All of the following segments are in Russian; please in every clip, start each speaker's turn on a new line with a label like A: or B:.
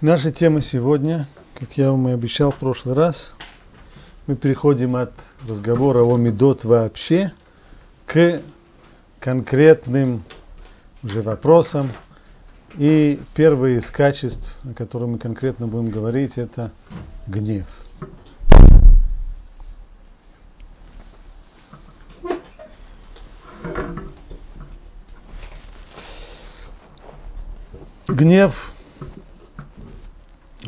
A: Наша тема сегодня, как я вам и обещал в прошлый раз, мы переходим от разговора о медот вообще к конкретным уже вопросам. И первое из качеств, о котором мы конкретно будем говорить, это гнев. Гнев –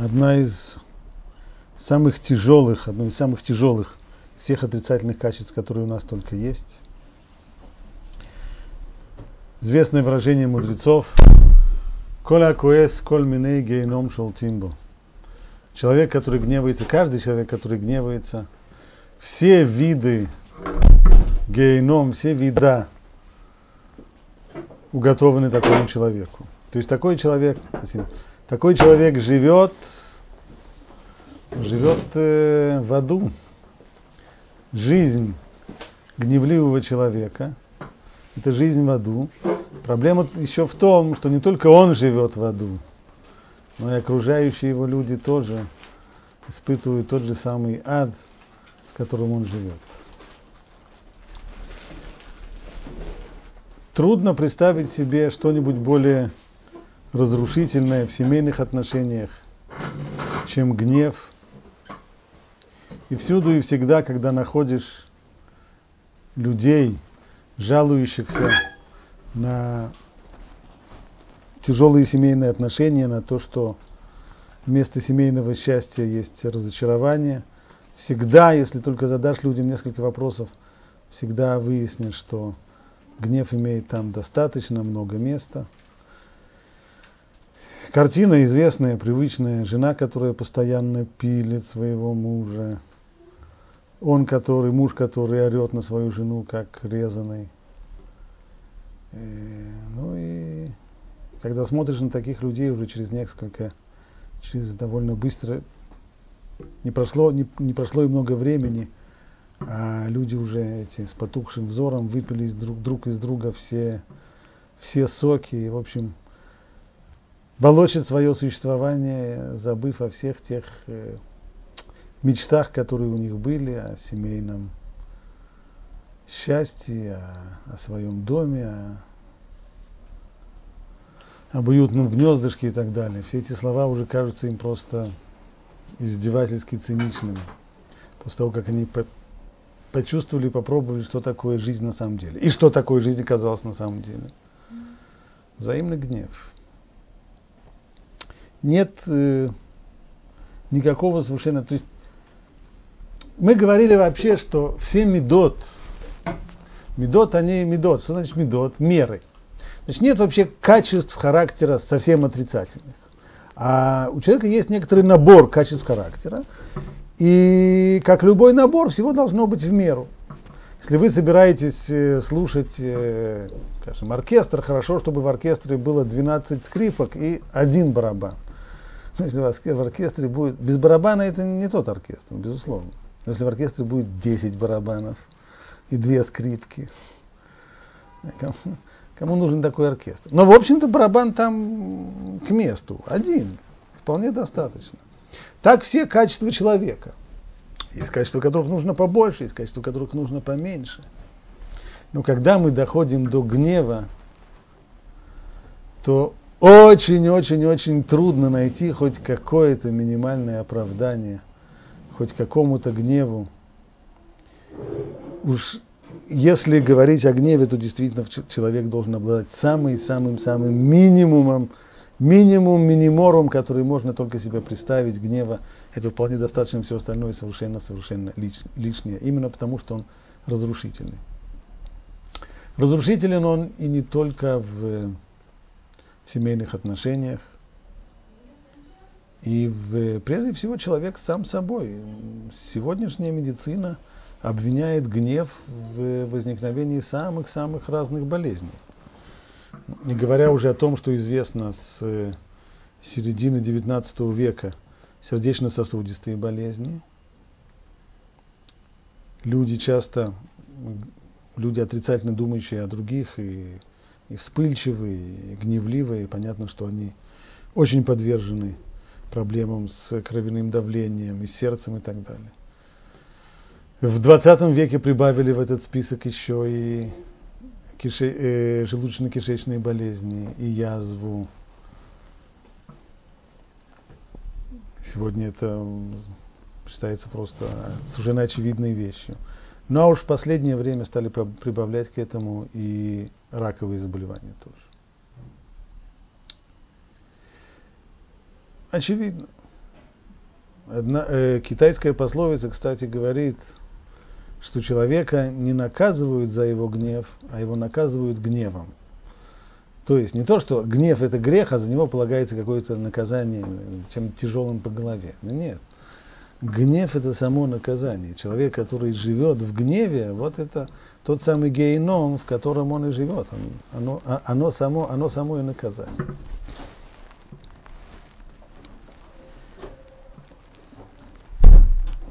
A: одна из самых тяжелых, одно из самых тяжелых всех отрицательных качеств, которые у нас только есть. Известное выражение мудрецов «Коля куэс коль миней гейном шолтимбо». Человек, который гневается, каждый человек, который гневается, все виды гейном, все вида уготованы такому человеку. То есть такой человек, такой человек живет, живет э, в аду. Жизнь гневливого человека – это жизнь в аду. Проблема еще в том, что не только он живет в аду, но и окружающие его люди тоже испытывают тот же самый ад, в котором он живет. Трудно представить себе что-нибудь более разрушительное в семейных отношениях, чем гнев. И всюду и всегда, когда находишь людей, жалующихся на тяжелые семейные отношения, на то, что вместо семейного счастья есть разочарование, всегда, если только задашь людям несколько вопросов, всегда выяснишь, что гнев имеет там достаточно много места – Картина известная, привычная. Жена, которая постоянно пилит своего мужа. Он, который, муж, который орет на свою жену, как резаный. И, э, ну и когда смотришь на таких людей уже через несколько, через довольно быстро, не прошло, не, не прошло и много времени, а люди уже эти с потухшим взором выпили друг, друг из друга все, все соки. И, в общем, волочит свое существование, забыв о всех тех э, мечтах, которые у них были, о семейном счастье, о, о своем доме, о, об уютном гнездышке и так далее. Все эти слова уже кажутся им просто издевательски циничными. После того, как они по почувствовали, попробовали, что такое жизнь на самом деле. И что такое жизнь оказалась на самом деле. Взаимный гнев нет э, никакого совершенно... То есть мы говорили вообще, что все медот, медот, они медот. Что значит медот? Меры. Значит, нет вообще качеств характера совсем отрицательных. А у человека есть некоторый набор качеств характера. И как любой набор, всего должно быть в меру. Если вы собираетесь э, слушать, э, скажем, оркестр, хорошо, чтобы в оркестре было 12 скрипок и один барабан. Если в оркестре будет... Без барабана это не тот оркестр, безусловно. Но если в оркестре будет 10 барабанов и две скрипки, кому, кому нужен такой оркестр? Но, в общем-то, барабан там к месту. Один. Вполне достаточно. Так все качества человека. Есть качества, которых нужно побольше, есть качества, которых нужно поменьше. Но когда мы доходим до гнева, то очень-очень-очень трудно найти хоть какое-то минимальное оправдание, хоть какому-то гневу. Уж если говорить о гневе, то действительно человек должен обладать самым-самым-самым минимумом, минимум миниморум, который можно только себе представить гнева. Это вполне достаточно, все остальное совершенно-совершенно лишнее. Именно потому, что он разрушительный. Разрушителен он и не только в в семейных отношениях. И в, прежде всего человек сам собой. Сегодняшняя медицина обвиняет гнев в возникновении самых-самых разных болезней. Не говоря уже о том, что известно с середины XIX века сердечно-сосудистые болезни. Люди часто, люди отрицательно думающие о других и и вспыльчивые, и гневливые, понятно, что они очень подвержены проблемам с кровяным давлением и сердцем и так далее. В 20 веке прибавили в этот список еще и кише, э, желудочно-кишечные болезни, и язву. Сегодня это считается просто совершенно очевидной вещью. Ну а уж в последнее время стали прибавлять к этому и раковые заболевания тоже. Очевидно. Одна, э, китайская пословица, кстати, говорит, что человека не наказывают за его гнев, а его наказывают гневом. То есть не то, что гнев это грех, а за него полагается какое-то наказание чем тяжелым по голове. Но нет. Гнев это само наказание. Человек, который живет в гневе, вот это тот самый гейном, в котором он и живет. Он, оно, а, оно, само, оно само и наказание.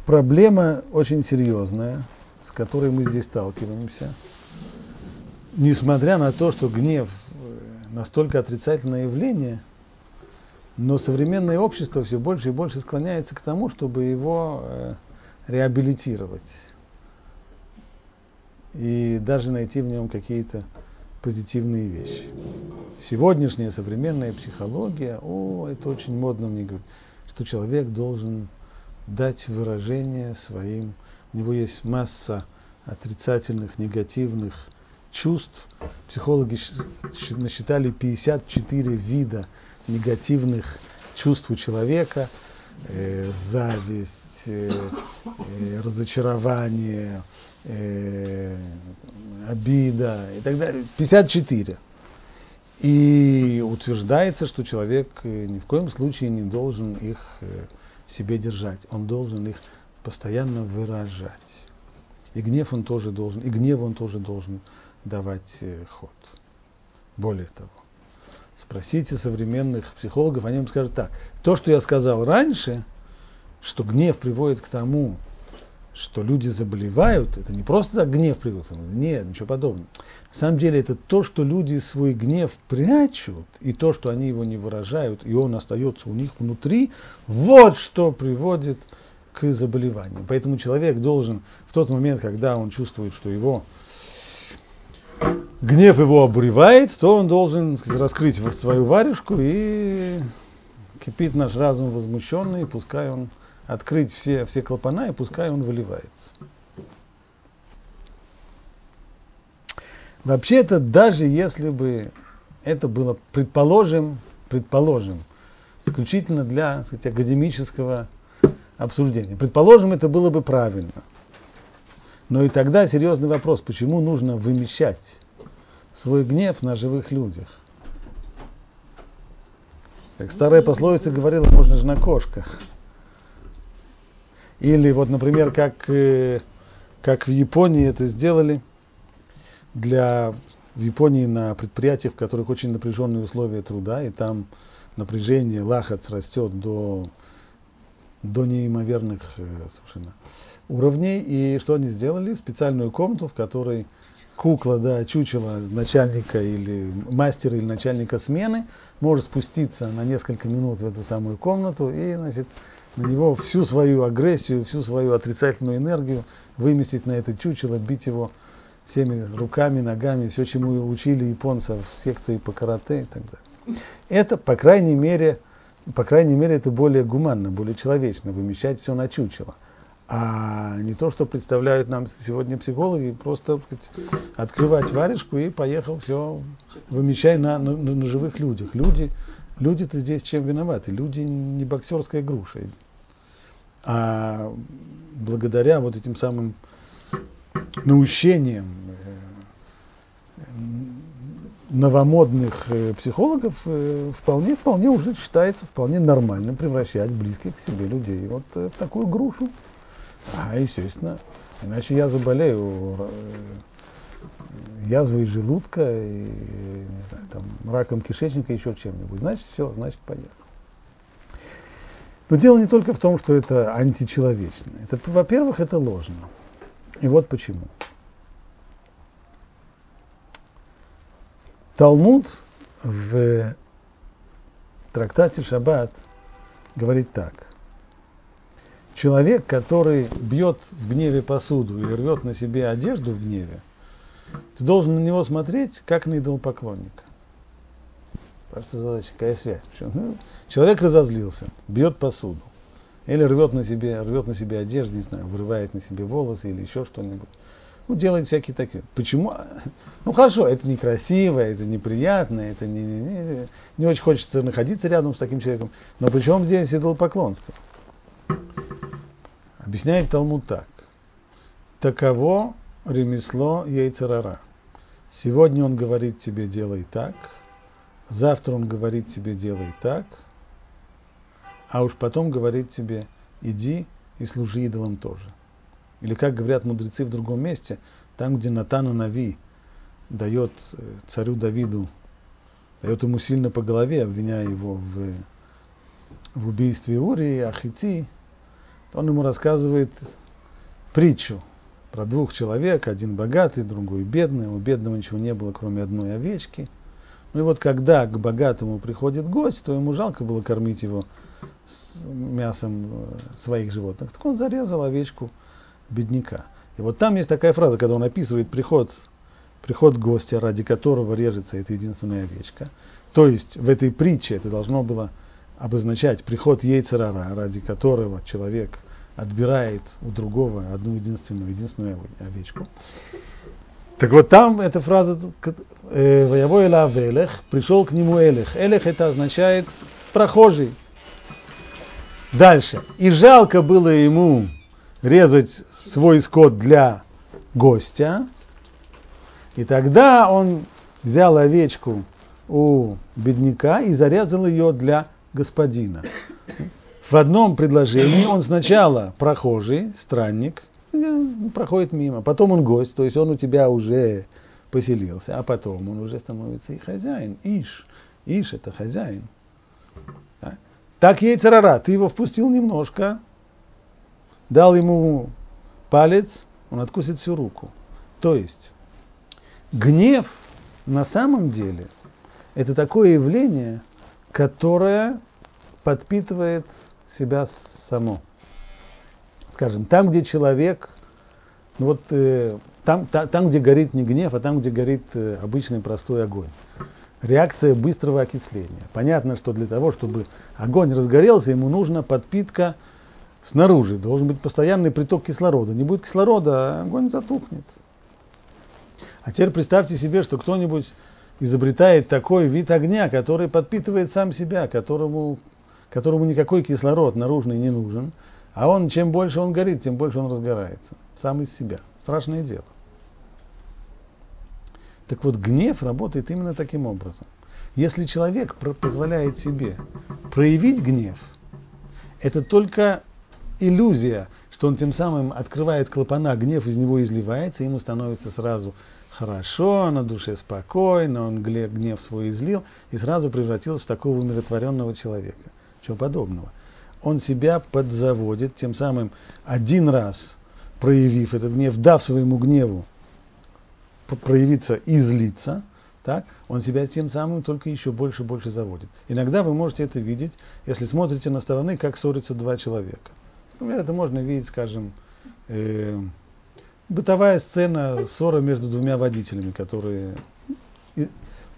A: Проблема очень серьезная, с которой мы здесь сталкиваемся. Несмотря на то, что гнев настолько отрицательное явление, но современное общество все больше и больше склоняется к тому, чтобы его э, реабилитировать и даже найти в нем какие-то позитивные вещи. Сегодняшняя современная психология, о, это очень модно мне говорить, что человек должен дать выражение своим, у него есть масса отрицательных, негативных чувств. Психологи насчитали 54 вида негативных чувств у человека. Э, зависть, э, э, разочарование, э, обида и так далее. 54. И утверждается, что человек э, ни в коем случае не должен их э, себе держать. Он должен их постоянно выражать. И гнев он тоже должен, и гнев он тоже должен давать э, ход. Более того, спросите современных психологов, они вам скажут так. То, что я сказал раньше, что гнев приводит к тому, что люди заболевают, это не просто так гнев приводит к тому, нет, ничего подобного. На самом деле это то, что люди свой гнев прячут, и то, что они его не выражают, и он остается у них внутри, вот что приводит к заболеванию. Поэтому человек должен в тот момент, когда он чувствует, что его гнев его обуревает, то он должен сказать, раскрыть свою варежку и кипит наш разум возмущенный, пускай он открыть все, все клапана, и пускай он выливается. Вообще-то, даже если бы это было, предположим, предположим, исключительно для сказать, академического обсуждения. Предположим, это было бы правильно. Но и тогда серьезный вопрос, почему нужно вымещать свой гнев на живых людях. Как старая пословица говорила, можно же на кошках. Или вот, например, как, э, как в Японии это сделали для в Японии на предприятиях, в которых очень напряженные условия труда, и там напряжение, лахац растет до, до неимоверных э, совершенно уровней. И что они сделали? Специальную комнату, в которой кукла, да, чучело начальника или мастера или начальника смены может спуститься на несколько минут в эту самую комнату и, значит, на него всю свою агрессию, всю свою отрицательную энергию выместить на это чучело, бить его всеми руками, ногами, все, чему учили японцев в секции по карате и так далее. Это, по крайней мере, по крайней мере, это более гуманно, более человечно, вымещать все на чучело а не то, что представляют нам сегодня психологи, просто сказать, открывать варежку и поехал все, вымещай на, на, на живых людях. Люди, люди-то здесь чем виноваты? Люди не боксерская груша. А благодаря вот этим самым наущениям э, новомодных э, психологов э, вполне, вполне уже считается вполне нормальным превращать близких к себе людей вот в такую грушу. А, естественно. Иначе я заболею э, язвой желудка, и, не знаю, там, раком кишечника, еще чем-нибудь. Значит, все, значит, поехал. Но дело не только в том, что это античеловечно. Это, во-первых, это ложно. И вот почему. Талмуд в трактате Шаббат говорит так. Человек, который бьет в гневе посуду или рвет на себе одежду в гневе, ты должен на него смотреть, как на идолопоклонника. Просто задача, какая связь? Почему? Ну, человек разозлился, бьет посуду. Или рвет на себе, рвет на себе одежду, не знаю, вырывает на себе волосы или еще что-нибудь. Ну, делает всякие такие. Почему? Ну, хорошо, это некрасиво, это неприятно, это не, не, не, не очень хочется находиться рядом с таким человеком. Но при чем здесь идолопоклонство? Объясняет Талмуд так. Таково ремесло яйцерара. Сегодня он говорит тебе делай так, завтра он говорит тебе делай так, а уж потом говорит тебе иди и служи идолам тоже. Или как говорят мудрецы в другом месте, там, где Натана Нави дает э, царю Давиду, дает ему сильно по голове, обвиняя его в, в убийстве Урии, Ахити, он ему рассказывает притчу про двух человек, один богатый, другой бедный. У бедного ничего не было, кроме одной овечки. Ну и вот когда к богатому приходит гость, то ему жалко было кормить его мясом э, своих животных. Так он зарезал овечку бедняка. И вот там есть такая фраза, когда он описывает приход, приход гостя, ради которого режется эта единственная овечка. То есть в этой притче это должно было обозначать приход яйцерара, ради которого человек отбирает у другого одну единственную, единственную овечку. Так вот там эта фраза э, «Воявой элав элех» пришел к нему элех. Элех это означает прохожий. Дальше. И жалко было ему резать свой скот для гостя. И тогда он взял овечку у бедняка и зарезал ее для господина. В одном предложении он сначала прохожий, странник, проходит мимо, потом он гость, то есть он у тебя уже поселился, а потом он уже становится и хозяин. Иш, Иш это хозяин. Да? Так ей царара, ты его впустил немножко, дал ему палец, он откусит всю руку. То есть гнев на самом деле это такое явление, которое подпитывает себя само. Скажем, там, где человек, ну вот э, там, та, там, где горит не гнев, а там, где горит э, обычный простой огонь. Реакция быстрого окисления. Понятно, что для того, чтобы огонь разгорелся, ему нужна подпитка снаружи. Должен быть постоянный приток кислорода. Не будет кислорода, огонь затухнет. А теперь представьте себе, что кто-нибудь изобретает такой вид огня, который подпитывает сам себя, которому, которому никакой кислород наружный не нужен, а он, чем больше он горит, тем больше он разгорается. Сам из себя. Страшное дело. Так вот, гнев работает именно таким образом. Если человек позволяет себе проявить гнев, это только иллюзия, что он тем самым открывает клапана, гнев из него изливается, ему становится сразу хорошо, на душе спокойно, он гнев свой излил и сразу превратился в такого умиротворенного человека. Чего подобного. Он себя подзаводит, тем самым один раз проявив этот гнев, дав своему гневу проявиться и злиться, так, он себя тем самым только еще больше и больше заводит. Иногда вы можете это видеть, если смотрите на стороны, как ссорятся два человека. Например, это можно видеть, скажем, э, бытовая сцена ссора между двумя водителями, которые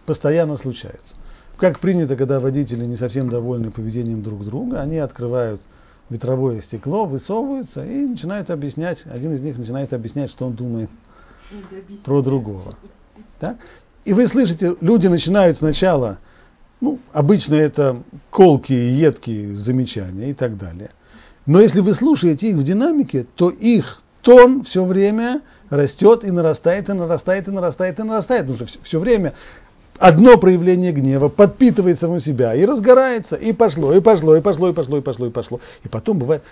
A: постоянно случаются. Как принято, когда водители не совсем довольны поведением друг друга, они открывают ветровое стекло, высовываются и начинают объяснять, один из них начинает объяснять, что он думает про другого. Да? И вы слышите, люди начинают сначала, ну, обычно это колкие, едкие замечания и так далее. Но если вы слушаете их в динамике, то их тон все время растет и нарастает, и нарастает, и нарастает, и нарастает. Потому что все, время одно проявление гнева подпитывает само себя и разгорается, и пошло, и пошло, и пошло, и пошло, и пошло, и пошло. И потом бывает,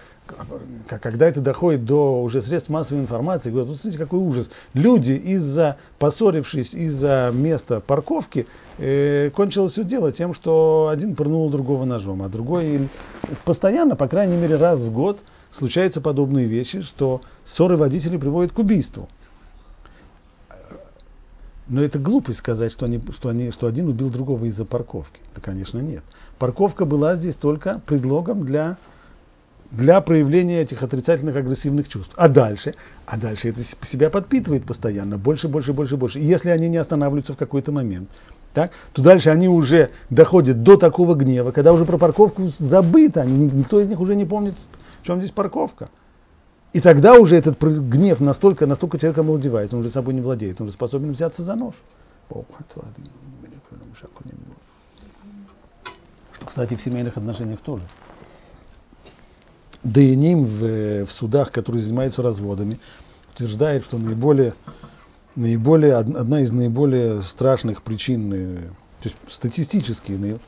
A: когда это доходит до уже средств массовой информации, говорят, вот смотрите, какой ужас. Люди, из-за, поссорившись из-за места парковки, э, кончилось все дело тем, что один пырнул другого ножом, а другой постоянно, по крайней мере, раз в год случаются подобные вещи, что ссоры водителей приводят к убийству. Но это глупость сказать, что, они, что, они, что один убил другого из-за парковки. Да, конечно, нет. Парковка была здесь только предлогом для, для проявления этих отрицательных агрессивных чувств. А дальше? А дальше это себя подпитывает постоянно, больше, больше, больше, больше. И если они не останавливаются в какой-то момент, так, то дальше они уже доходят до такого гнева, когда уже про парковку забыто, никто из них уже не помнит, в чем здесь парковка. И тогда уже этот гнев настолько, настолько человек овладевает, он уже собой не владеет, он уже способен взяться за нож. Что, кстати, в семейных отношениях тоже. Даяним в, в судах, которые занимаются разводами, утверждает, что наиболее, наиболее, одна из наиболее страшных причин, э, то есть статистически,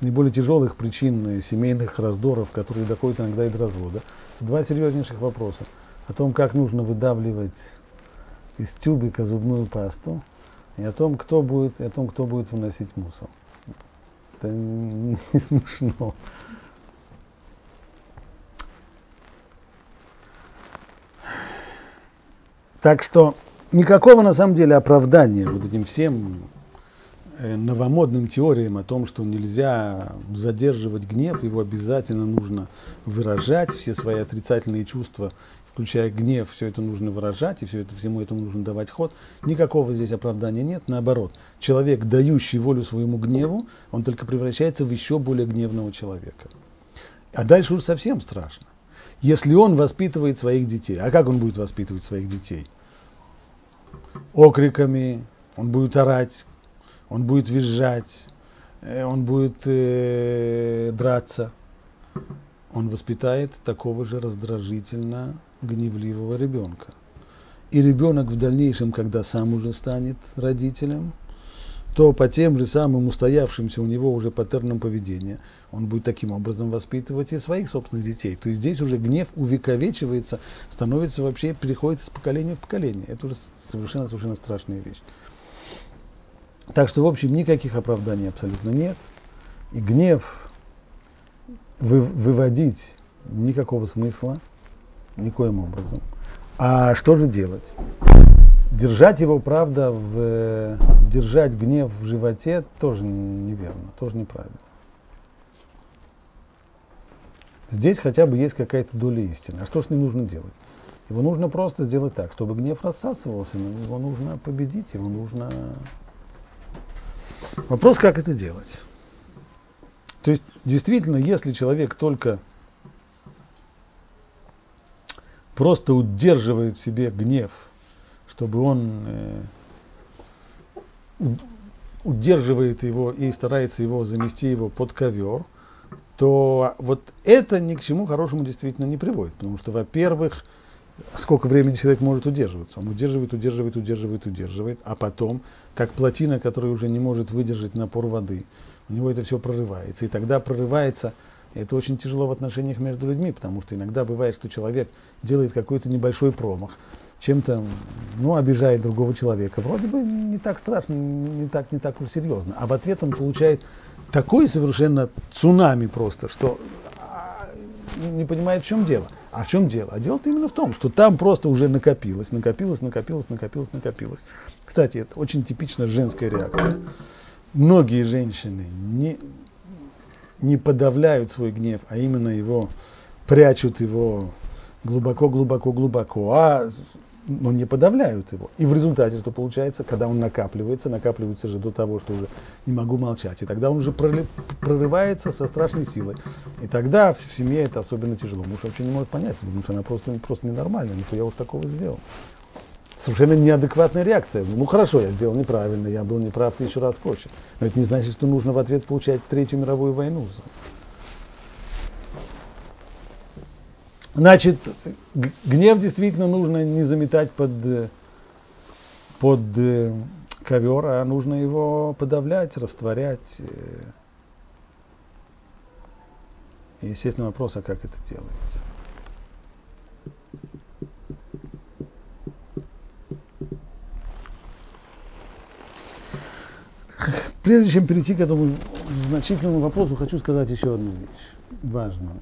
A: наиболее тяжелых причин семейных раздоров, которые доходят иногда и до развода, два серьезнейших вопроса. О том, как нужно выдавливать из тюбика зубную пасту, и о том, кто будет, и о том, кто будет выносить мусор. Это не смешно. Так что никакого на самом деле оправдания вот этим всем Э, новомодным теориям о том, что нельзя задерживать гнев, его обязательно нужно выражать, все свои отрицательные чувства, включая гнев, все это нужно выражать, и все это, всему этому нужно давать ход. Никакого здесь оправдания нет, наоборот. Человек, дающий волю своему гневу, он только превращается в еще более гневного человека. А дальше уж совсем страшно. Если он воспитывает своих детей, а как он будет воспитывать своих детей? Окриками, он будет орать, он будет визжать, э, он будет э, драться. Он воспитает такого же раздражительно гневливого ребенка. И ребенок в дальнейшем, когда сам уже станет родителем, то по тем же самым устоявшимся у него уже паттернам поведения он будет таким образом воспитывать и своих собственных детей. То есть здесь уже гнев увековечивается, становится вообще, переходит из поколения в поколение. Это уже совершенно, совершенно страшная вещь. Так что, в общем, никаких оправданий абсолютно нет. И гнев вы, выводить никакого смысла, никоим образом. А что же делать? Держать его, правда, в, держать гнев в животе тоже неверно, тоже неправильно. Здесь хотя бы есть какая-то доля истины. А что с ним нужно делать? Его нужно просто сделать так, чтобы гнев рассасывался, его нужно победить, его нужно Вопрос, как это делать. То есть, действительно, если человек только просто удерживает себе гнев, чтобы он э, удерживает его и старается его замести его под ковер, то вот это ни к чему хорошему действительно не приводит. Потому что, во-первых, сколько времени человек может удерживаться. Он удерживает, удерживает, удерживает, удерживает, а потом, как плотина, которая уже не может выдержать напор воды, у него это все прорывается. И тогда прорывается, это очень тяжело в отношениях между людьми, потому что иногда бывает, что человек делает какой-то небольшой промах, чем-то, ну, обижает другого человека. Вроде бы не так страшно, не так, не так уж серьезно. А в ответ он получает такой совершенно цунами просто, что а, не понимает, в чем дело. А в чем дело? А дело-то именно в том, что там просто уже накопилось, накопилось, накопилось, накопилось, накопилось. Кстати, это очень типичная женская реакция. Многие женщины не, не подавляют свой гнев, а именно его прячут его глубоко, глубоко, глубоко, а но не подавляют его. И в результате что получается, когда он накапливается, накапливается же до того, что уже не могу молчать, и тогда он уже прорывается со страшной силой. И тогда в семье это особенно тяжело. Муж вообще не может понять, потому что она просто, просто ненормальная, ну что я уж такого сделал. Совершенно неадекватная реакция. Ну хорошо, я сделал неправильно, я был неправ, ты еще раз хочешь. Но это не значит, что нужно в ответ получать Третью мировую войну. Значит, гнев действительно нужно не заметать под, под э, ковер, а нужно его подавлять, растворять. Э. Естественно, вопрос, а как это делается. Прежде чем перейти к этому значительному вопросу, хочу сказать еще одну вещь важную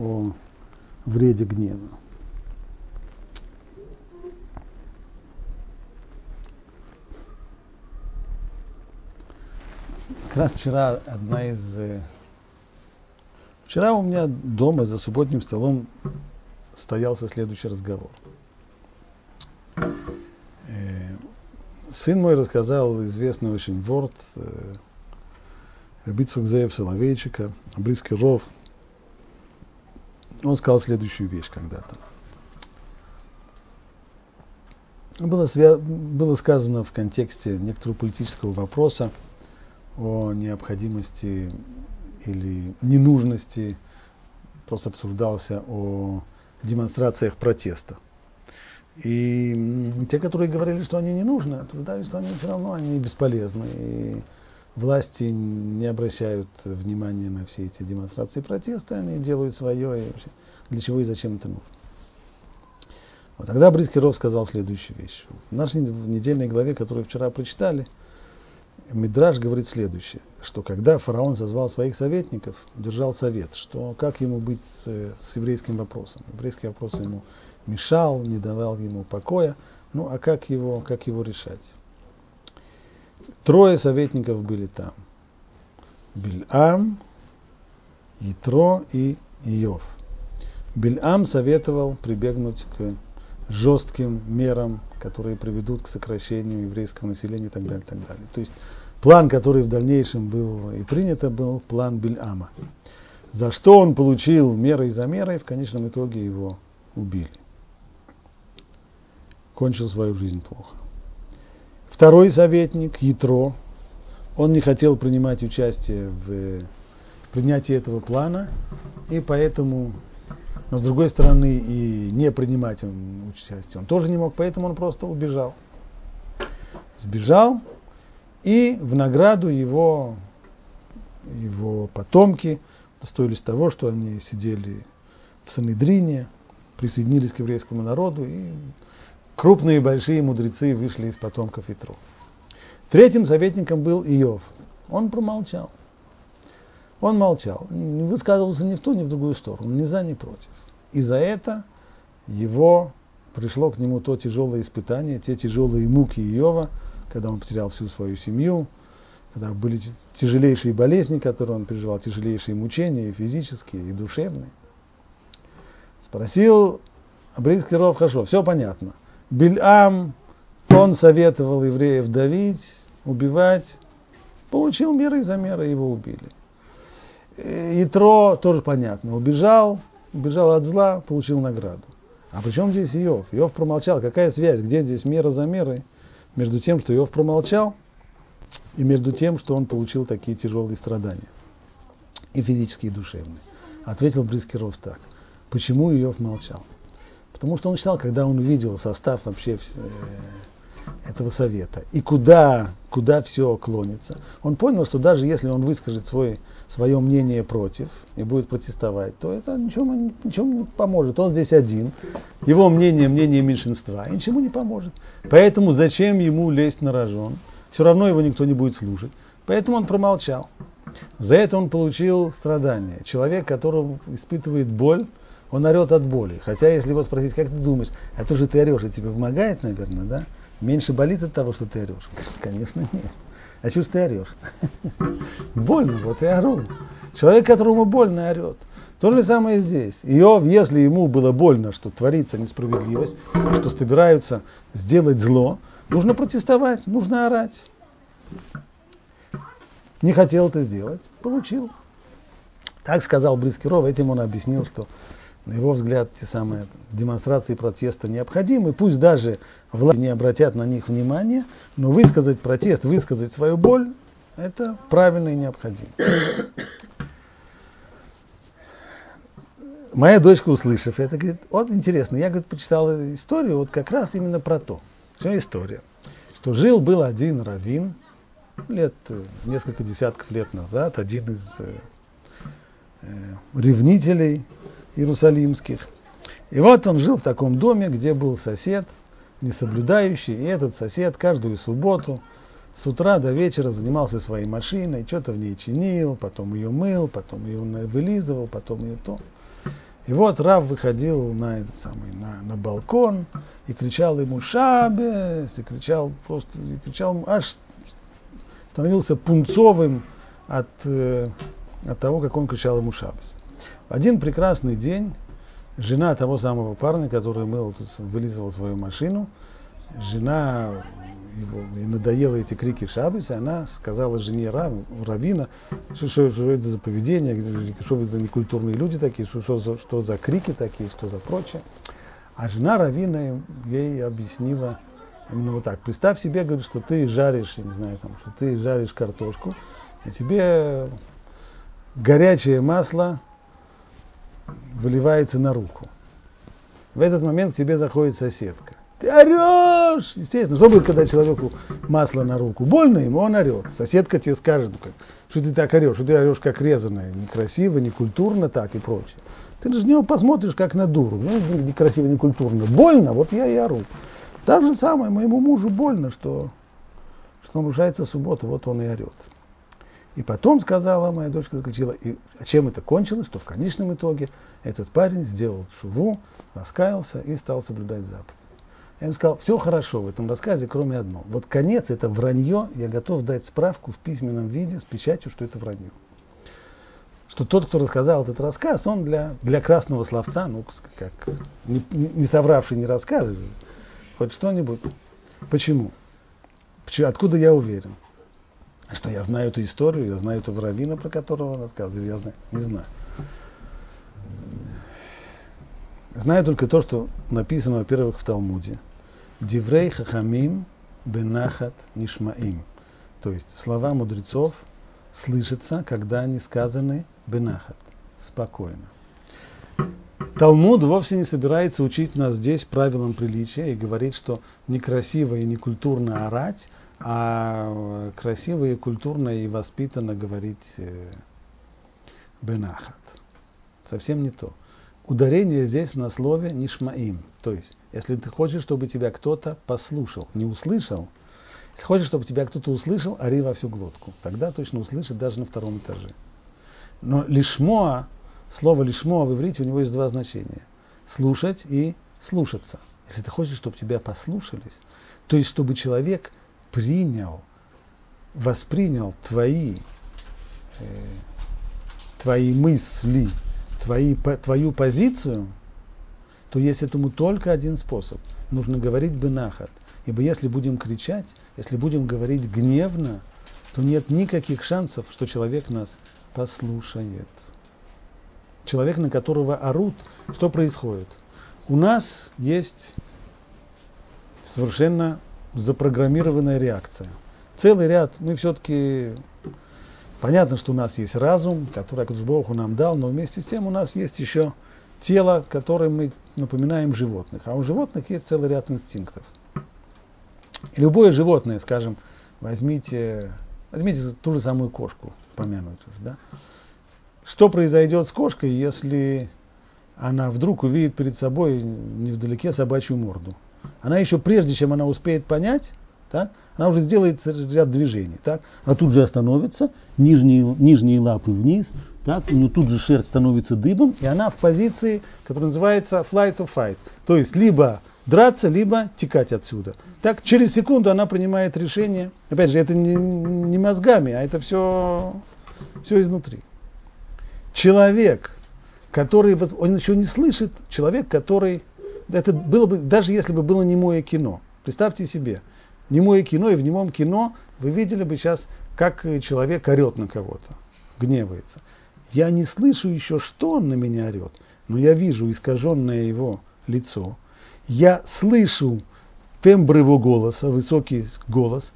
A: о вреде гнева. Как раз вчера одна из... Э, вчера у меня дома за субботним столом стоялся следующий разговор. Э, сын мой рассказал известный очень ворд э, Рабицук Зеев Соловейчика, близкий ров – он сказал следующую вещь когда-то. Было, свя... было сказано в контексте некоторого политического вопроса о необходимости или ненужности, просто обсуждался о демонстрациях протеста. И те, которые говорили, что они не нужны, утверждали, что они все равно они бесполезны. И власти не обращают внимания на все эти демонстрации протеста, они делают свое, и для чего и зачем это нужно. Вот тогда Брискиров сказал следующую вещь. В нашей недельной главе, которую вчера прочитали, Мидраж говорит следующее, что когда фараон созвал своих советников, держал совет, что как ему быть с еврейским вопросом. Еврейский вопрос ему мешал, не давал ему покоя, ну а как его, как его решать? Трое советников были там. Бильам, Итро и Иов. Бильам советовал прибегнуть к жестким мерам, которые приведут к сокращению еврейского населения и так далее, и так далее. То есть план, который в дальнейшем был и принят, был план Бильама. За что он получил мерой за мерой, в конечном итоге его убили. Кончил свою жизнь плохо. Второй советник, Ятро, он не хотел принимать участие в принятии этого плана, и поэтому но с другой стороны и не принимать он участие он тоже не мог, поэтому он просто убежал. Сбежал, и в награду его, его потомки достоились того, что они сидели в Санедрине, присоединились к еврейскому народу, и крупные и большие мудрецы вышли из потомков Итров. Третьим советником был Иов. Он промолчал. Он молчал, не высказывался ни в ту, ни в другую сторону, ни за, ни против. И за это его пришло к нему то тяжелое испытание, те тяжелые муки Иова, когда он потерял всю свою семью, когда были тяжелейшие болезни, которые он переживал, тяжелейшие мучения и физические, и душевные. Спросил Абрийский ров, хорошо, все понятно. Бильам, он советовал евреев давить, убивать, получил меры за меры, его убили. Итро тоже понятно. Убежал, убежал от зла, получил награду. А при чем здесь Иов? Иов промолчал. Какая связь? Где здесь мера за мерой между тем, что Иов промолчал, и между тем, что он получил такие тяжелые страдания, и физические, и душевные? Ответил Брискиров так. Почему Иов молчал? Потому что он считал, когда он увидел состав вообще э, этого совета и куда, куда все клонится, он понял, что даже если он выскажет свой, свое мнение против и будет протестовать, то это ничего, ничего не поможет. Он здесь один, его мнение, мнение меньшинства, и ничему не поможет. Поэтому зачем ему лезть на рожон? Все равно его никто не будет слушать. Поэтому он промолчал. За это он получил страдания. Человек, который испытывает боль, он орет от боли. Хотя, если его спросить, как ты думаешь, а то же ты орешь, это тебе помогает, наверное, да? Меньше болит от того, что ты орешь? Конечно, нет. А чего ты орешь? Больно, вот и ору. Человек, которому больно, орет. То же самое здесь. Иов, если ему было больно, что творится несправедливость, что собираются сделать зло, нужно протестовать, нужно орать. Не хотел это сделать, получил. Так сказал Брискиров, этим он объяснил, что на его взгляд, те самые демонстрации протеста необходимы, пусть даже власти не обратят на них внимания, но высказать протест, высказать свою боль, это правильно и необходимо. Моя дочка, услышав это, говорит, вот интересно, я, говорит, почитала историю вот как раз именно про то. Что история? Что жил-был один раввин, лет, несколько десятков лет назад, один из э, э ревнителей иерусалимских. И вот он жил в таком доме, где был сосед, несоблюдающий, и этот сосед каждую субботу с утра до вечера занимался своей машиной, что-то в ней чинил, потом ее мыл, потом ее вылизывал, потом ее то. И вот Рав выходил на этот самый, на, на балкон и кричал ему «Шабес!» и кричал просто, и кричал, аж становился пунцовым от, э, от того, как он кричал ему шабас. Один прекрасный день жена того самого парня, который мыл, тут вылизывал свою машину, жена его, и надоело эти крики Шабаса, она сказала жене Рав, Равина, что, что, это за поведение, что это за некультурные люди такие, что, что, за, что за крики такие, что за прочее. А жена Равина ей объяснила именно вот так. Представь себе, говорит, что ты жаришь, я не знаю, там, что ты жаришь картошку, и тебе горячее масло выливается на руку. В этот момент к тебе заходит соседка. Ты орешь! Естественно, будет, когда человеку масло на руку? Больно ему, он орет. Соседка тебе скажет, ну, как, что ты так орешь, что ты орешь как резаная, некрасиво, некультурно так и прочее. Ты же него посмотришь, как на дуру. Ну, некрасиво, некультурно. Больно, вот я и ору. Так же самое, моему мужу больно, что, что нарушается суббота, вот он и орет. И потом сказала моя дочка, заключила, и чем это кончилось, что в конечном итоге этот парень сделал шуву, раскаялся и стал соблюдать заповедь. Я ему сказал, все хорошо в этом рассказе, кроме одного. Вот конец это вранье, я готов дать справку в письменном виде с печатью, что это вранье. Что тот, кто рассказал этот рассказ, он для, для красного словца, ну, как не, не совравший не расскажет, хоть что-нибудь. Почему? Почему? Откуда я уверен? Что я знаю эту историю, я знаю этого равина, про которого он рассказывает, я знаю, не знаю. Знаю только то, что написано, во-первых, в Талмуде. Диврей хахамим бенахат нишмаим. То есть слова мудрецов слышатся, когда они сказаны бенахат, спокойно. Талмуд вовсе не собирается учить нас здесь правилам приличия и говорить, что некрасиво и некультурно орать, а красиво и культурно и воспитанно говорить э, бенахат. Совсем не то ударение здесь на слове нишмаим. То есть, если ты хочешь, чтобы тебя кто-то послушал, не услышал, если хочешь, чтобы тебя кто-то услышал, ори во всю глотку. Тогда точно услышит даже на втором этаже. Но лишмоа, слово лишмоа в иврите, у него есть два значения. Слушать и слушаться. Если ты хочешь, чтобы тебя послушались, то есть, чтобы человек принял, воспринял твои, э, твои мысли, твои, по, твою позицию, то есть этому только один способ. Нужно говорить бенахат. Ибо если будем кричать, если будем говорить гневно, то нет никаких шансов, что человек нас послушает. Человек, на которого орут, что происходит? У нас есть совершенно запрограммированная реакция. Целый ряд, мы все-таки Понятно, что у нас есть разум, который Богу нам дал, но вместе с тем у нас есть еще тело, которое мы напоминаем животных. А у животных есть целый ряд инстинктов. И любое животное, скажем, возьмите, возьмите ту же самую кошку, помянутую, да? Что произойдет с кошкой, если она вдруг увидит перед собой невдалеке собачью морду? Она еще прежде, чем она успеет понять, так, она уже сделает ряд движений. Так? Она тут же остановится, нижние, нижние лапы вниз, так? у нее тут же шерсть становится дыбом, и она в позиции, которая называется flight to fight. То есть либо драться, либо текать отсюда. Так, через секунду она принимает решение. Опять же, это не, не мозгами, а это все, все изнутри. Человек, который, он еще не слышит, человек, который, это было бы, даже если бы было немое кино, представьте себе, немое кино, и в немом кино вы видели бы сейчас, как человек орет на кого-то, гневается. Я не слышу еще, что он на меня орет, но я вижу искаженное его лицо. Я слышу тембр его голоса, высокий голос,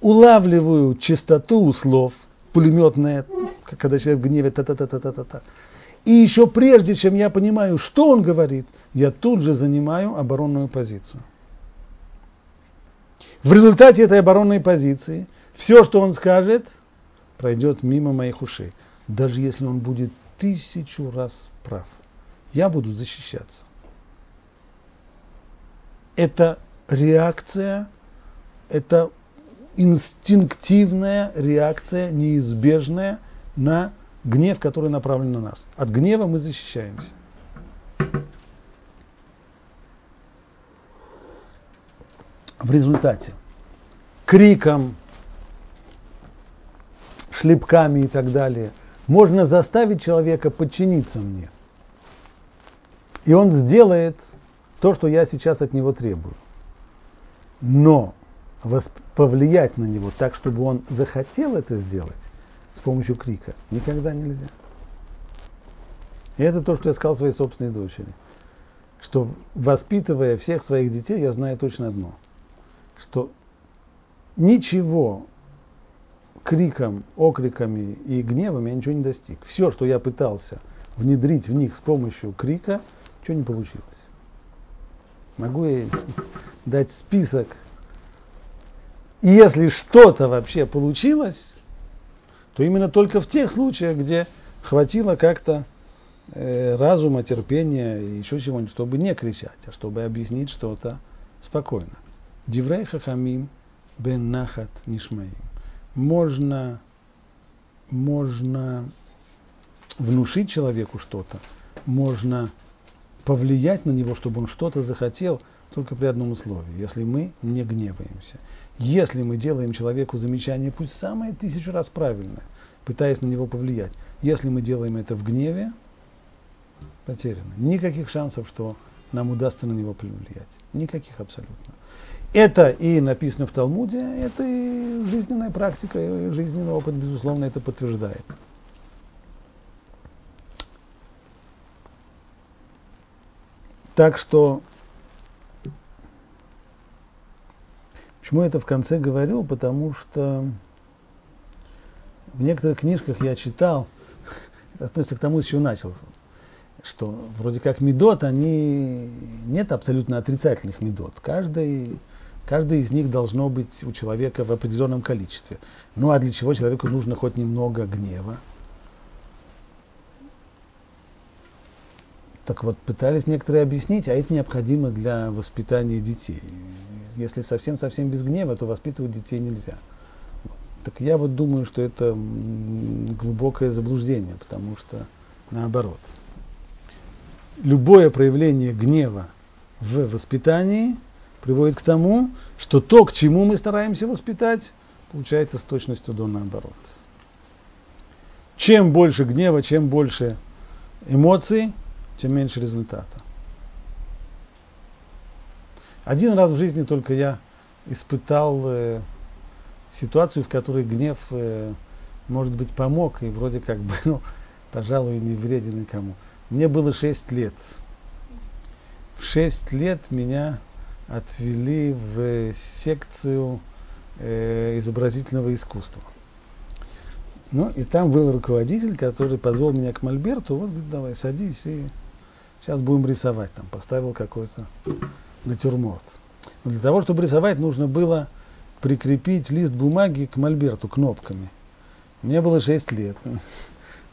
A: улавливаю частоту слов, пулеметная, когда человек в гневе, та-та-та-та-та-та. И еще прежде, чем я понимаю, что он говорит, я тут же занимаю оборонную позицию. В результате этой оборонной позиции все, что он скажет, пройдет мимо моих ушей. Даже если он будет тысячу раз прав. Я буду защищаться. Это реакция, это инстинктивная реакция, неизбежная на гнев, который направлен на нас. От гнева мы защищаемся. В результате криком, шлепками и так далее. Можно заставить человека подчиниться мне. И он сделает то, что я сейчас от него требую. Но повлиять на него так, чтобы он захотел это сделать помощью крика, никогда нельзя. И это то, что я сказал своей собственной дочери. Что воспитывая всех своих детей, я знаю точно одно. Что ничего криком, окриками и гневом я ничего не достиг. Все, что я пытался внедрить в них с помощью крика, ничего не получилось. Могу я дать список. И если что-то вообще получилось, то именно только в тех случаях, где хватило как-то э, разума, терпения и еще чего-нибудь, чтобы не кричать, а чтобы объяснить что-то спокойно. Диврей хахамим бен нахат нишмаим можно, можно внушить человеку что-то, можно повлиять на него, чтобы он что-то захотел, только при одном условии, если мы не гневаемся. Если мы делаем человеку замечание, пусть самое тысячу раз правильное, пытаясь на него повлиять, если мы делаем это в гневе, потеряно. Никаких шансов, что нам удастся на него повлиять. Никаких абсолютно. Это и написано в Талмуде, это и жизненная практика, и жизненный опыт, безусловно, это подтверждает. Так что, почему я это в конце говорю? Потому что в некоторых книжках я читал, относится к тому, с чего начал, что вроде как медот, они нет абсолютно отрицательных медот. Каждый Каждый из них должно быть у человека в определенном количестве. Ну а для чего человеку нужно хоть немного гнева? Так вот, пытались некоторые объяснить, а это необходимо для воспитания детей. Если совсем-совсем без гнева, то воспитывать детей нельзя. Так я вот думаю, что это глубокое заблуждение, потому что наоборот. Любое проявление гнева в воспитании – приводит к тому, что то, к чему мы стараемся воспитать, получается с точностью до наоборот. Чем больше гнева, чем больше эмоций, тем меньше результата. Один раз в жизни только я испытал э, ситуацию, в которой гнев, э, может быть, помог и вроде как бы, ну, пожалуй, не вреден никому. Мне было 6 лет. В 6 лет меня отвели в секцию э, изобразительного искусства. Ну, и там был руководитель, который подвел меня к Мольберту, вот, говорит, давай, садись, и сейчас будем рисовать. Там поставил какой-то натюрморт. Но для того, чтобы рисовать, нужно было прикрепить лист бумаги к мольберту кнопками. Мне было 6 лет.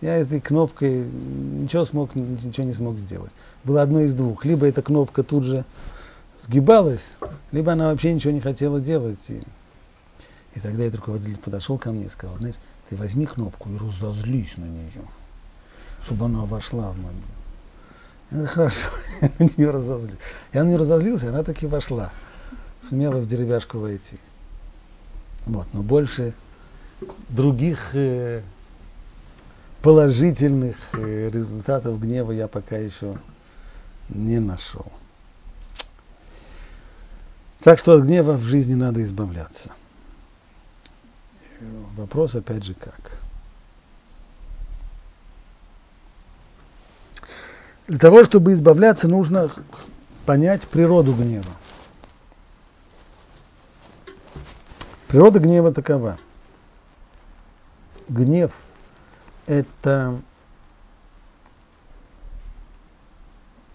A: Я этой кнопкой ничего, смог, ничего не смог сделать. Было одно из двух. Либо эта кнопка тут же сгибалась, либо она вообще ничего не хотела делать. И, и тогда этот руководитель подошел ко мне и сказал, знаешь, ты возьми кнопку и разозлись на нее, чтобы она вошла в момент. Я хорошо, я на нее разозлился. Я на нее разозлился, она таки вошла. Сумела в деревяшку войти. Вот, но больше других э, положительных э, результатов гнева я пока еще не нашел. Так что от гнева в жизни надо избавляться. Вопрос опять же как. Для того, чтобы избавляться, нужно понять природу гнева. Природа гнева такова. Гнев – это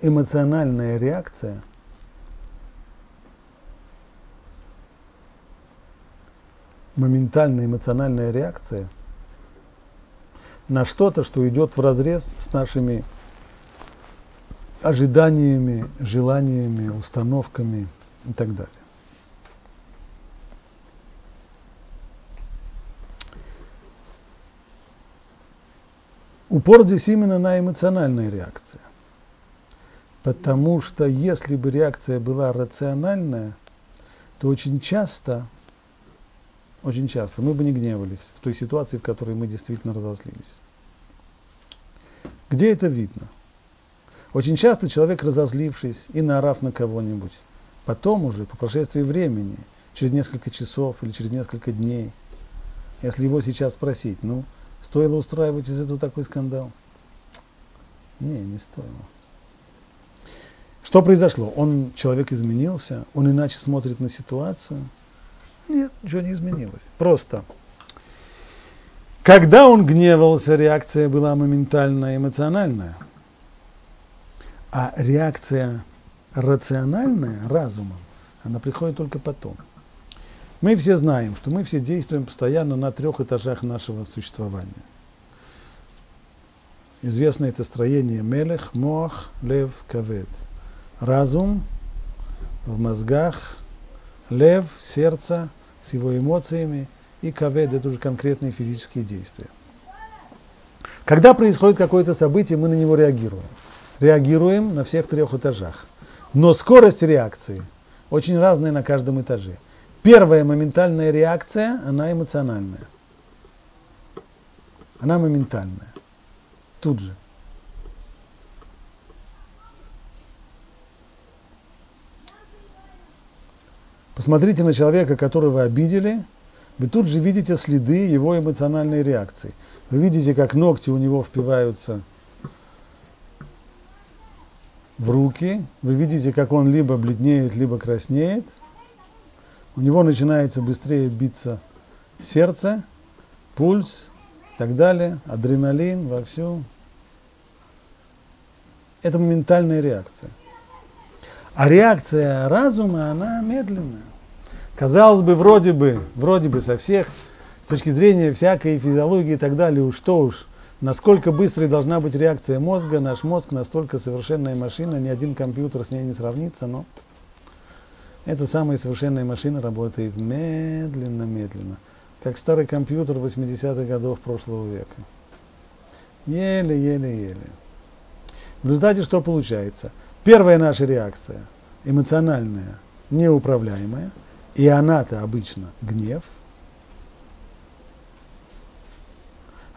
A: эмоциональная реакция – моментальная эмоциональная реакция на что-то, что идет в разрез с нашими ожиданиями, желаниями, установками и так далее. Упор здесь именно на эмоциональной реакции. Потому что если бы реакция была рациональная, то очень часто очень часто, мы бы не гневались в той ситуации, в которой мы действительно разозлились. Где это видно? Очень часто человек, разозлившись и наорав на кого-нибудь, потом уже, по прошествии времени, через несколько часов или через несколько дней, если его сейчас спросить, ну, стоило устраивать из этого такой скандал? Не, не стоило. Что произошло? Он, человек изменился, он иначе смотрит на ситуацию. Нет, ничего не изменилось. Просто. Когда он гневался, реакция была моментальная, эмоциональная. А реакция рациональная, разумом, она приходит только потом. Мы все знаем, что мы все действуем постоянно на трех этажах нашего существования. Известно это строение Мелех, Моах, Лев, Кавет. Разум в мозгах, лев, сердце с его эмоциями и кавед – это уже конкретные физические действия. Когда происходит какое-то событие, мы на него реагируем. Реагируем на всех трех этажах. Но скорость реакции очень разная на каждом этаже. Первая моментальная реакция, она эмоциональная. Она моментальная. Тут же. Посмотрите на человека, которого обидели, вы тут же видите следы его эмоциональной реакции. Вы видите, как ногти у него впиваются в руки, вы видите, как он либо бледнеет, либо краснеет, у него начинается быстрее биться сердце, пульс и так далее, адреналин вовсю. Это моментальная реакция. А реакция разума, она медленная. Казалось бы, вроде бы, вроде бы со всех, с точки зрения всякой физиологии и так далее, уж что уж, Насколько быстрой должна быть реакция мозга, наш мозг настолько совершенная машина, ни один компьютер с ней не сравнится, но эта самая совершенная машина работает медленно-медленно, как старый компьютер 80-х годов прошлого века. Еле-еле-еле. В результате что получается? Первая наша реакция, эмоциональная, неуправляемая, и она-то обычно гнев –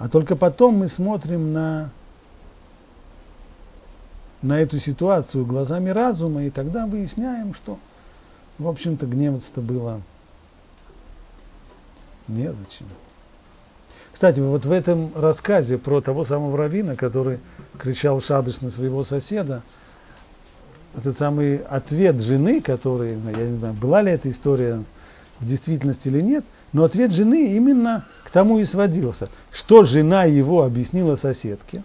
A: А только потом мы смотрим на, на эту ситуацию глазами разума, и тогда выясняем, что, в общем-то, гневаться-то было незачем. Кстати, вот в этом рассказе про того самого равина, который кричал шабаш на своего соседа, этот самый ответ жены, который, я не знаю, была ли эта история в действительности или нет, но ответ жены именно к тому и сводился, что жена его объяснила соседке.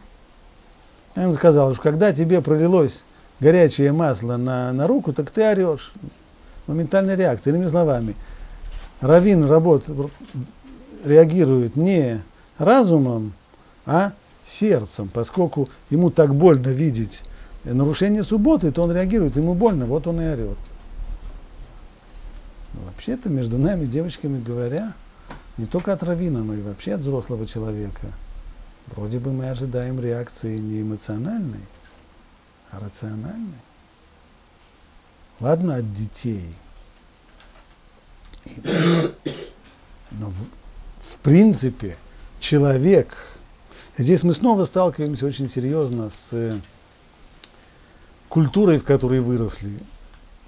A: Он сказал, что когда тебе пролилось горячее масло на, на руку, так ты орешь. Моментальная реакция. Иными словами, Равин работ, реагирует не разумом, а сердцем, поскольку ему так больно видеть нарушение субботы, то он реагирует, ему больно, вот он и орет. Вообще-то между нами, девочками говоря, не только от равина, но и вообще от взрослого человека, вроде бы мы ожидаем реакции не эмоциональной, а рациональной. Ладно, от детей. Но в, в принципе человек, здесь мы снова сталкиваемся очень серьезно с культурой, в которой выросли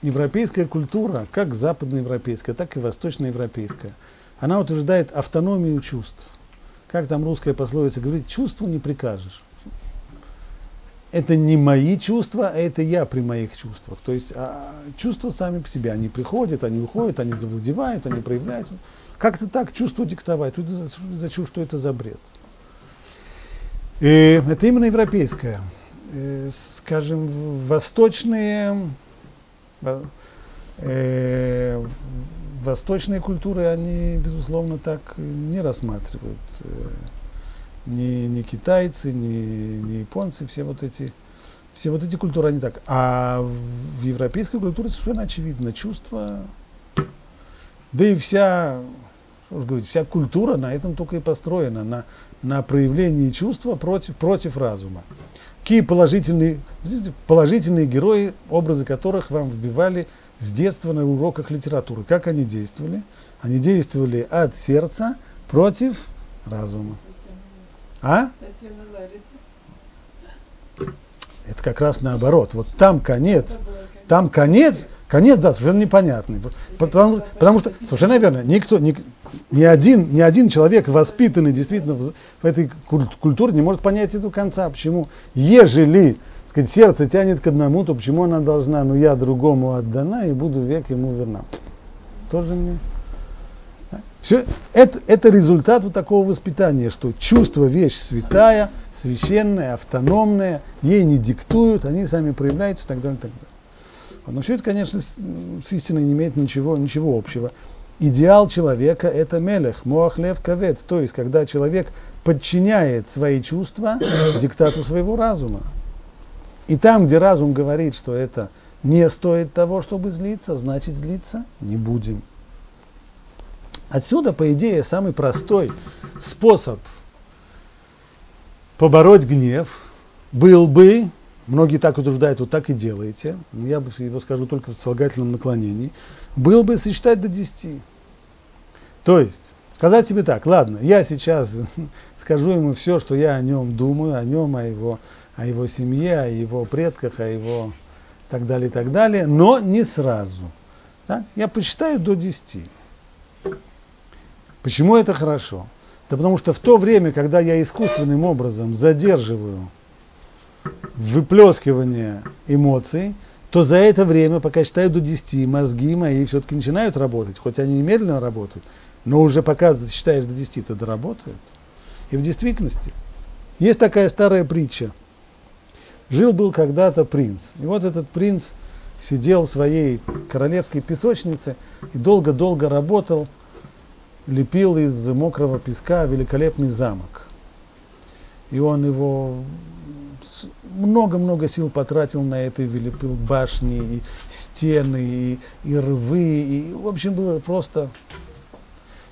A: европейская культура, как западноевропейская, так и восточноевропейская, она утверждает автономию чувств. Как там русская пословица говорит, чувству не прикажешь. Это не мои чувства, а это я при моих чувствах. То есть а, чувства сами по себе, они приходят, они уходят, они завладевают, они проявляются. Как-то так чувство диктовать, что это что это за бред. И это именно европейское. И, скажем, восточные Э, восточные культуры, они, безусловно, так не рассматривают. Э, ни, ни китайцы, ни, ни японцы, все вот эти все вот эти культуры, они так. А в европейской культуре совершенно очевидно чувство, да и вся, что говорить, вся культура на этом только и построена, на, на проявлении чувства против, против разума. Какие положительные, положительные герои, образы которых вам вбивали с детства на уроках литературы. Как они действовали? Они действовали от сердца против разума. А? Это как раз наоборот. Вот там конец. Там конец, конец, да, совершенно непонятный. Потому, потому что, совершенно верно, никто, ни, ни, один, ни один человек, воспитанный действительно в, в этой культуре, не может понять этого конца. Почему? Ежели сказать, сердце тянет к одному, то почему она должна, ну я другому отдана и буду век ему верна? Тоже мне. Все, это, это результат вот такого воспитания, что чувство вещь святая, священная, автономная, ей не диктуют, они сами проявляются и так далее, и так далее. Но все это, конечно, с, истиной не имеет ничего, ничего общего. Идеал человека – это мелех, моах лев кавет, то есть, когда человек подчиняет свои чувства диктату своего разума. И там, где разум говорит, что это не стоит того, чтобы злиться, значит злиться не будем. Отсюда, по идее, самый простой способ побороть гнев был бы, многие так утверждают, вот так и делаете, я бы его скажу только в слагательном наклонении, был бы сосчитать до 10. То есть, сказать себе так, ладно, я сейчас скажу ему все, что я о нем думаю, о нем, о его, о его семье, о его предках, о его так далее, так далее, но не сразу. Да? Я посчитаю до 10. Почему это хорошо? Да потому что в то время, когда я искусственным образом задерживаю выплескивание эмоций, то за это время, пока считаю до 10, мозги мои все-таки начинают работать, хоть они и медленно работают, но уже пока считаешь до 10, то доработают. И в действительности есть такая старая притча. Жил-был когда-то принц. И вот этот принц сидел в своей королевской песочнице и долго-долго работал лепил из мокрого песка великолепный замок. И он его много-много сил потратил на это, и вылепил башни, и стены, и, и рвы, и, в общем, было просто...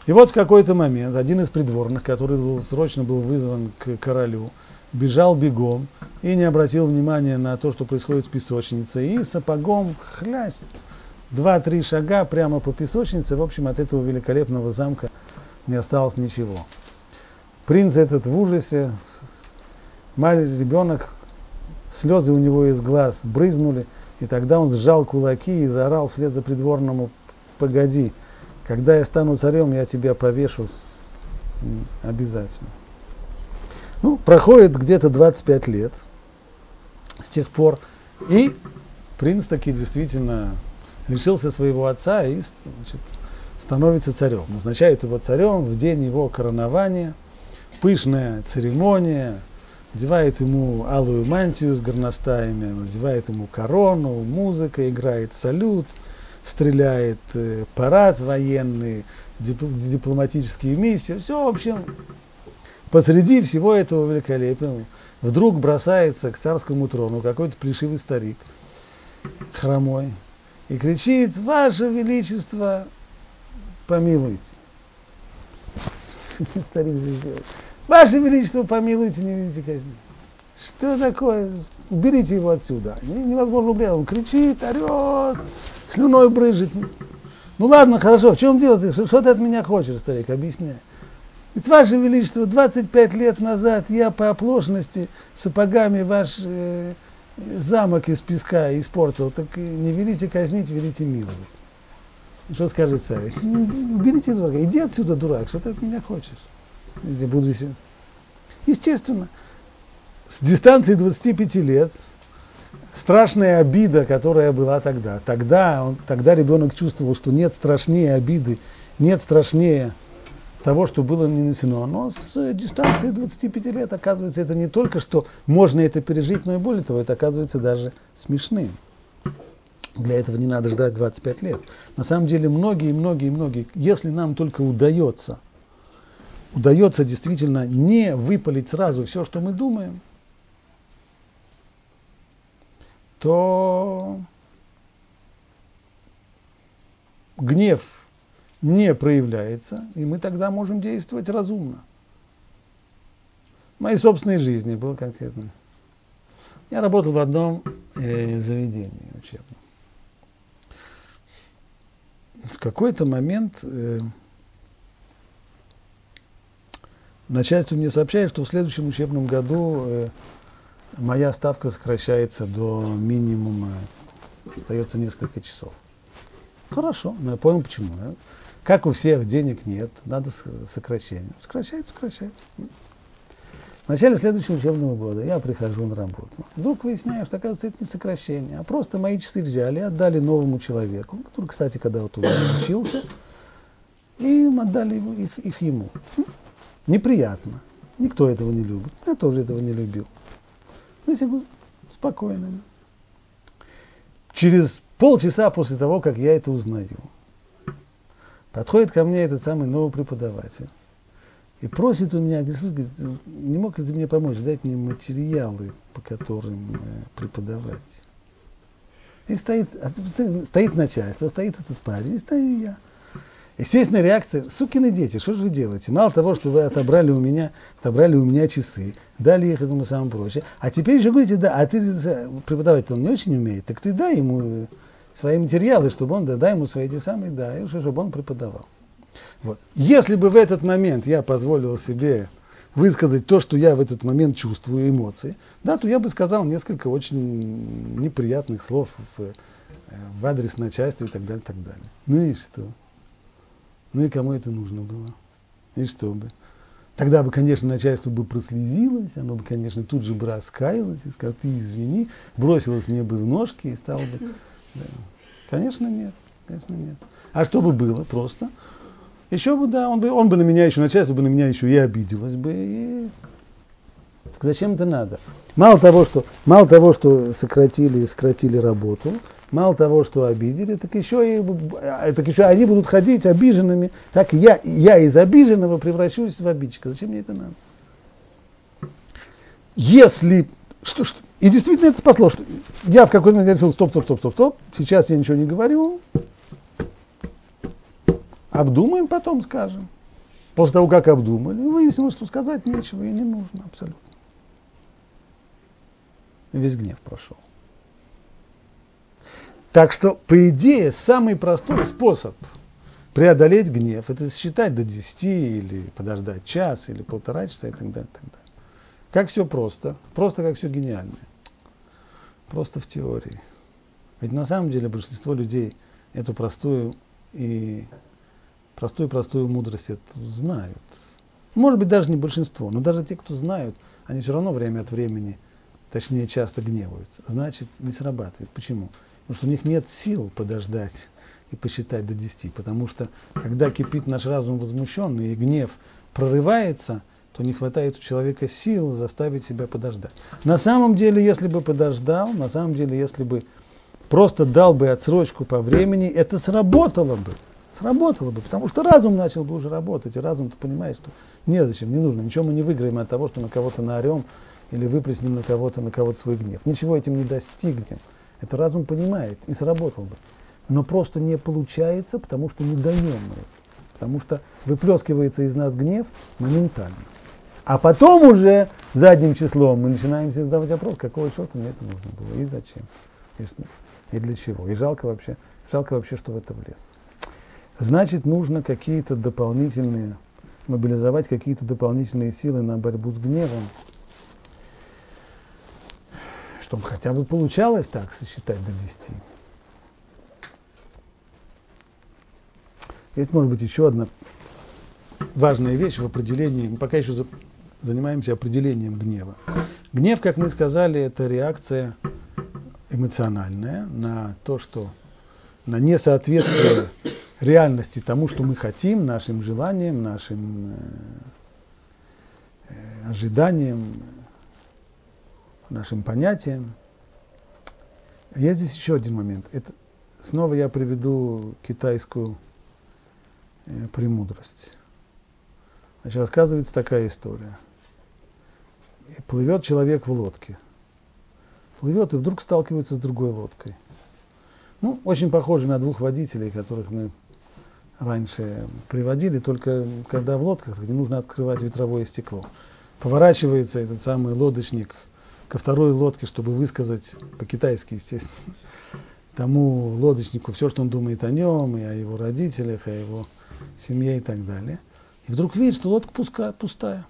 A: И вот в какой-то момент один из придворных, который был, срочно был вызван к королю, бежал бегом и не обратил внимания на то, что происходит в песочнице, и сапогом хлясть два-три шага прямо по песочнице, в общем, от этого великолепного замка не осталось ничего. Принц этот в ужасе, маленький ребенок, слезы у него из глаз брызнули, и тогда он сжал кулаки и заорал вслед за придворному, погоди, когда я стану царем, я тебя повешу обязательно. Ну, проходит где-то 25 лет с тех пор, и принц таки действительно лишился своего отца и значит, становится царем. Назначает его царем в день его коронования. Пышная церемония, одевает ему алую мантию с горностаями, надевает ему корону, музыка, играет салют, стреляет э, парад военный, дипломатические миссии. Все, в общем, посреди всего этого великолепия вдруг бросается к царскому трону какой-то плешивый старик, хромой, и кричит, Ваше Величество, помилуйте. Ваше Величество, помилуйте, не видите казни. Что такое? Уберите его отсюда. Невозможно убрать. Он кричит, орет, слюной брызжет. Ну ладно, хорошо, в чем дело? Что, что ты от меня хочешь, старик, объясняй. Ведь, Ваше Величество, 25 лет назад я по оплошности сапогами ваш э, замок из песка испортил, так не велите казнить, велите миловать. Что скажет царь? Уберите дурака, иди отсюда, дурак, что ты от меня хочешь? Я буду... Естественно, с дистанции 25 лет страшная обида, которая была тогда. Тогда, он, тогда ребенок чувствовал, что нет страшнее обиды, нет страшнее того, что было не нанесено. Но с дистанции 25 лет, оказывается, это не только, что можно это пережить, но и более того, это оказывается даже смешным. Для этого не надо ждать 25 лет. На самом деле многие, многие, многие, если нам только удается, удается действительно не выпалить сразу все, что мы думаем, то гнев не проявляется, и мы тогда можем действовать разумно. В моей собственной жизни было конкретно. Я работал в одном э, заведении учебном. В какой-то момент э, начальство мне сообщает, что в следующем учебном году э, моя ставка сокращается до минимума, остается несколько часов. Хорошо, но я понял почему. Да? Как у всех денег нет, надо сокращение. Сокращают, сокращают. В начале следующего учебного года я прихожу на работу. Вдруг выясняю, что, оказывается, это не сокращение, а просто мои часы взяли отдали новому человеку, который, кстати, когда вот учился, и им отдали их, их ему. Неприятно. Никто этого не любит. Я тоже этого не любил. Ну, я говорю, спокойно. Через полчаса после того, как я это узнаю, подходит ко мне этот самый новый преподаватель и просит у меня, говорит, не мог ли ты мне помочь, дать мне материалы, по которым э, преподавать. И стоит, а стоит начальство, стоит этот парень, и стою я. Естественная реакция, сукины дети, что же вы делаете? Мало того, что вы отобрали у меня, отобрали у меня часы, дали их этому самому прочее, а теперь еще говорите, да, а ты преподавать он не очень умеет, так ты дай ему свои материалы, чтобы он, да, дай ему свои эти самые, да, и чтобы он преподавал. Вот. Если бы в этот момент я позволил себе высказать то, что я в этот момент чувствую, эмоции, да, то я бы сказал несколько очень неприятных слов в, в адрес начальства и так далее, так далее. Ну и что? Ну и кому это нужно было? И что бы? Тогда бы, конечно, начальство бы прослезилось, оно бы, конечно, тут же бы раскаялось и сказало, ты извини, бросилось мне бы в ножки и стало бы... Да. Конечно, нет. Конечно, нет. А что бы было? Просто еще бы, да, он бы, он бы на меня еще, начальство бы на меня еще и обиделось бы. И... Так зачем это надо? Мало того, что, мало того, что сократили, сократили работу, мало того, что обидели, так еще, и, э, так еще они будут ходить обиженными. Так я, я из обиженного превращусь в обидчика. Зачем мне это надо? Если... Что, что, и действительно это спасло. Что я в какой-то момент решил, стоп, стоп, стоп, стоп, стоп, сейчас я ничего не говорю, обдумаем, потом скажем. После того, как обдумали, выяснилось, что сказать нечего и не нужно абсолютно. И весь гнев прошел. Так что, по идее, самый простой способ преодолеть гнев, это считать до 10 или подождать час или полтора часа и так далее. так далее. Как все просто, просто как все гениальное. Просто в теории. Ведь на самом деле большинство людей эту простую и простую-простую мудрость эту знают. Может быть, даже не большинство, но даже те, кто знают, они все равно время от времени, точнее, часто гневаются. Значит, не срабатывает. Почему? Потому что у них нет сил подождать и посчитать до 10. Потому что когда кипит наш разум возмущенный и гнев прорывается, то не хватает у человека сил заставить себя подождать. На самом деле, если бы подождал, на самом деле, если бы просто дал бы отсрочку по времени, это сработало бы. Сработало бы, потому что разум начал бы уже работать, и разум-то понимает, что незачем, не нужно, ничего мы не выиграем от того, что на кого-то наорем или выплеснем на кого-то, на кого-то свой гнев. Ничего этим не достигнем. Это разум понимает и сработал бы. Но просто не получается, потому что не даем мы Потому что выплескивается из нас гнев моментально. А потом уже задним числом мы начинаем себе задавать вопрос, какого черта мне это нужно было и зачем, и, и для чего. И жалко вообще, жалко вообще, что в это влез. Значит, нужно какие-то дополнительные, мобилизовать какие-то дополнительные силы на борьбу с гневом, чтобы хотя бы получалось так сосчитать до 10. Есть, может быть, еще одна важная вещь в определении. Мы пока еще за, занимаемся определением гнева. Гнев, как мы сказали, это реакция эмоциональная на то, что на несоответствие реальности тому, что мы хотим, нашим желаниям, нашим э, э ожиданиям, нашим понятиям. Есть здесь еще один момент. Это, снова я приведу китайскую э, премудрость. Значит, рассказывается такая история. Плывет человек в лодке. Плывет и вдруг сталкивается с другой лодкой. Ну, очень похоже на двух водителей, которых мы раньше приводили, только когда в лодках, где нужно открывать ветровое стекло. Поворачивается этот самый лодочник ко второй лодке, чтобы высказать по-китайски, естественно, тому лодочнику все, что он думает о нем, и о его родителях, о его семье и так далее. И вдруг видит, что лодка пуская, пустая.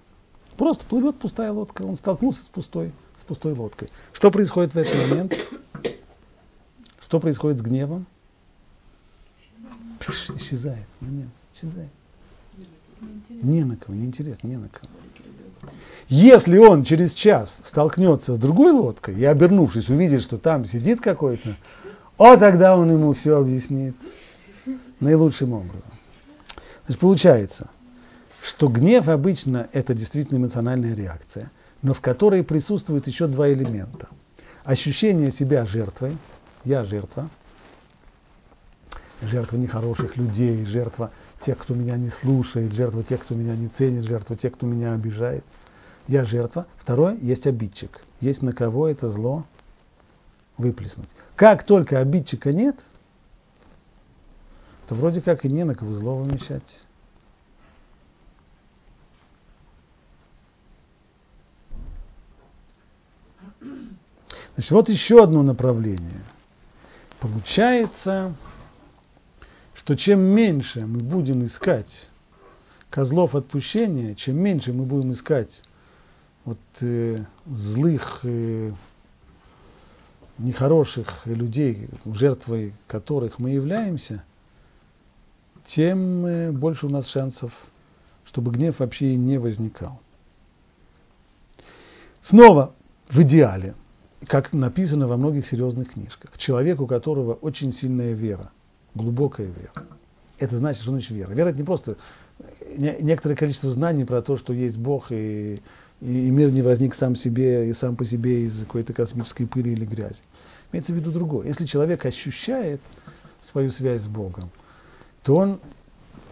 A: Просто плывет пустая лодка. Он столкнулся с пустой, с пустой лодкой. Что происходит в этот момент? Что происходит с гневом? Пш, исчезает. Момент. Исчезает. Не на кого, неинтересно, не на кого. Если он через час столкнется с другой лодкой и, обернувшись, увидит, что там сидит какой-то, о, тогда он ему все объяснит наилучшим образом. Значит, получается, что гнев обычно это действительно эмоциональная реакция, но в которой присутствует еще два элемента. Ощущение себя жертвой, я жертва, жертва нехороших людей, жертва тех, кто меня не слушает, жертва тех, кто меня не ценит, жертва тех, кто меня обижает. Я жертва. Второе, есть обидчик. Есть на кого это зло выплеснуть. Как только обидчика нет, то вроде как и не на кого зло вымещать. Значит, вот еще одно направление. Получается, что чем меньше мы будем искать козлов отпущения, чем меньше мы будем искать вот, э, злых, э, нехороших людей, жертвой которых мы являемся, тем э, больше у нас шансов, чтобы гнев вообще и не возникал. Снова, в идеале, как написано во многих серьезных книжках, человек, у которого очень сильная вера, глубокая вера. Это значит, что значит вера. Вера это не просто некоторое количество знаний про то, что есть Бог и, и, мир не возник сам себе и сам по себе из какой-то космической пыли или грязи. Имеется в виду другое. Если человек ощущает свою связь с Богом, то он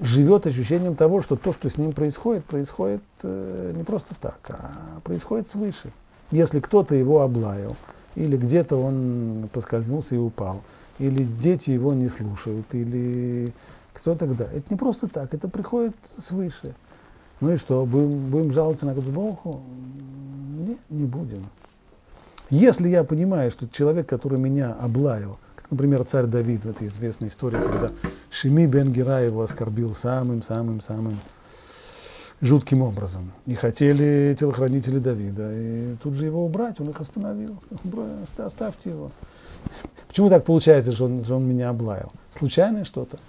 A: живет ощущением того, что то, что с ним происходит, происходит э, не просто так, а происходит свыше. Если кто-то его облаял, или где-то он поскользнулся и упал, или дети его не слушают, или кто тогда? Это не просто так, это приходит свыше. Ну и что, будем, будем жаловаться на Богу? Нет, не будем. Если я понимаю, что человек, который меня облаял, как, например, царь Давид в этой известной истории, когда Шими бен Гера его оскорбил самым-самым-самым жутким образом. И хотели телохранители Давида, и тут же его убрать, он их остановил. Оставьте его. Почему так получается, что он, что он меня облаял? Случайное что-то?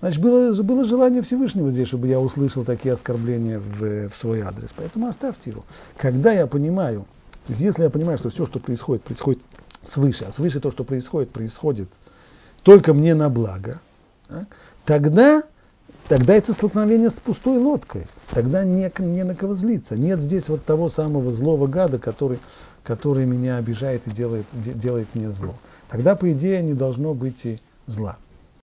A: Значит, было, было желание Всевышнего здесь, чтобы я услышал такие оскорбления в, в свой адрес. Поэтому оставьте его. Когда я понимаю, если я понимаю, что все, что происходит, происходит свыше, а свыше то, что происходит, происходит только мне на благо, так, тогда, тогда это столкновение с пустой лодкой. Тогда не, не на кого злиться. Нет здесь вот того самого злого гада, который, который меня обижает и делает, делает мне зло. Тогда, по идее, не должно быть и зла.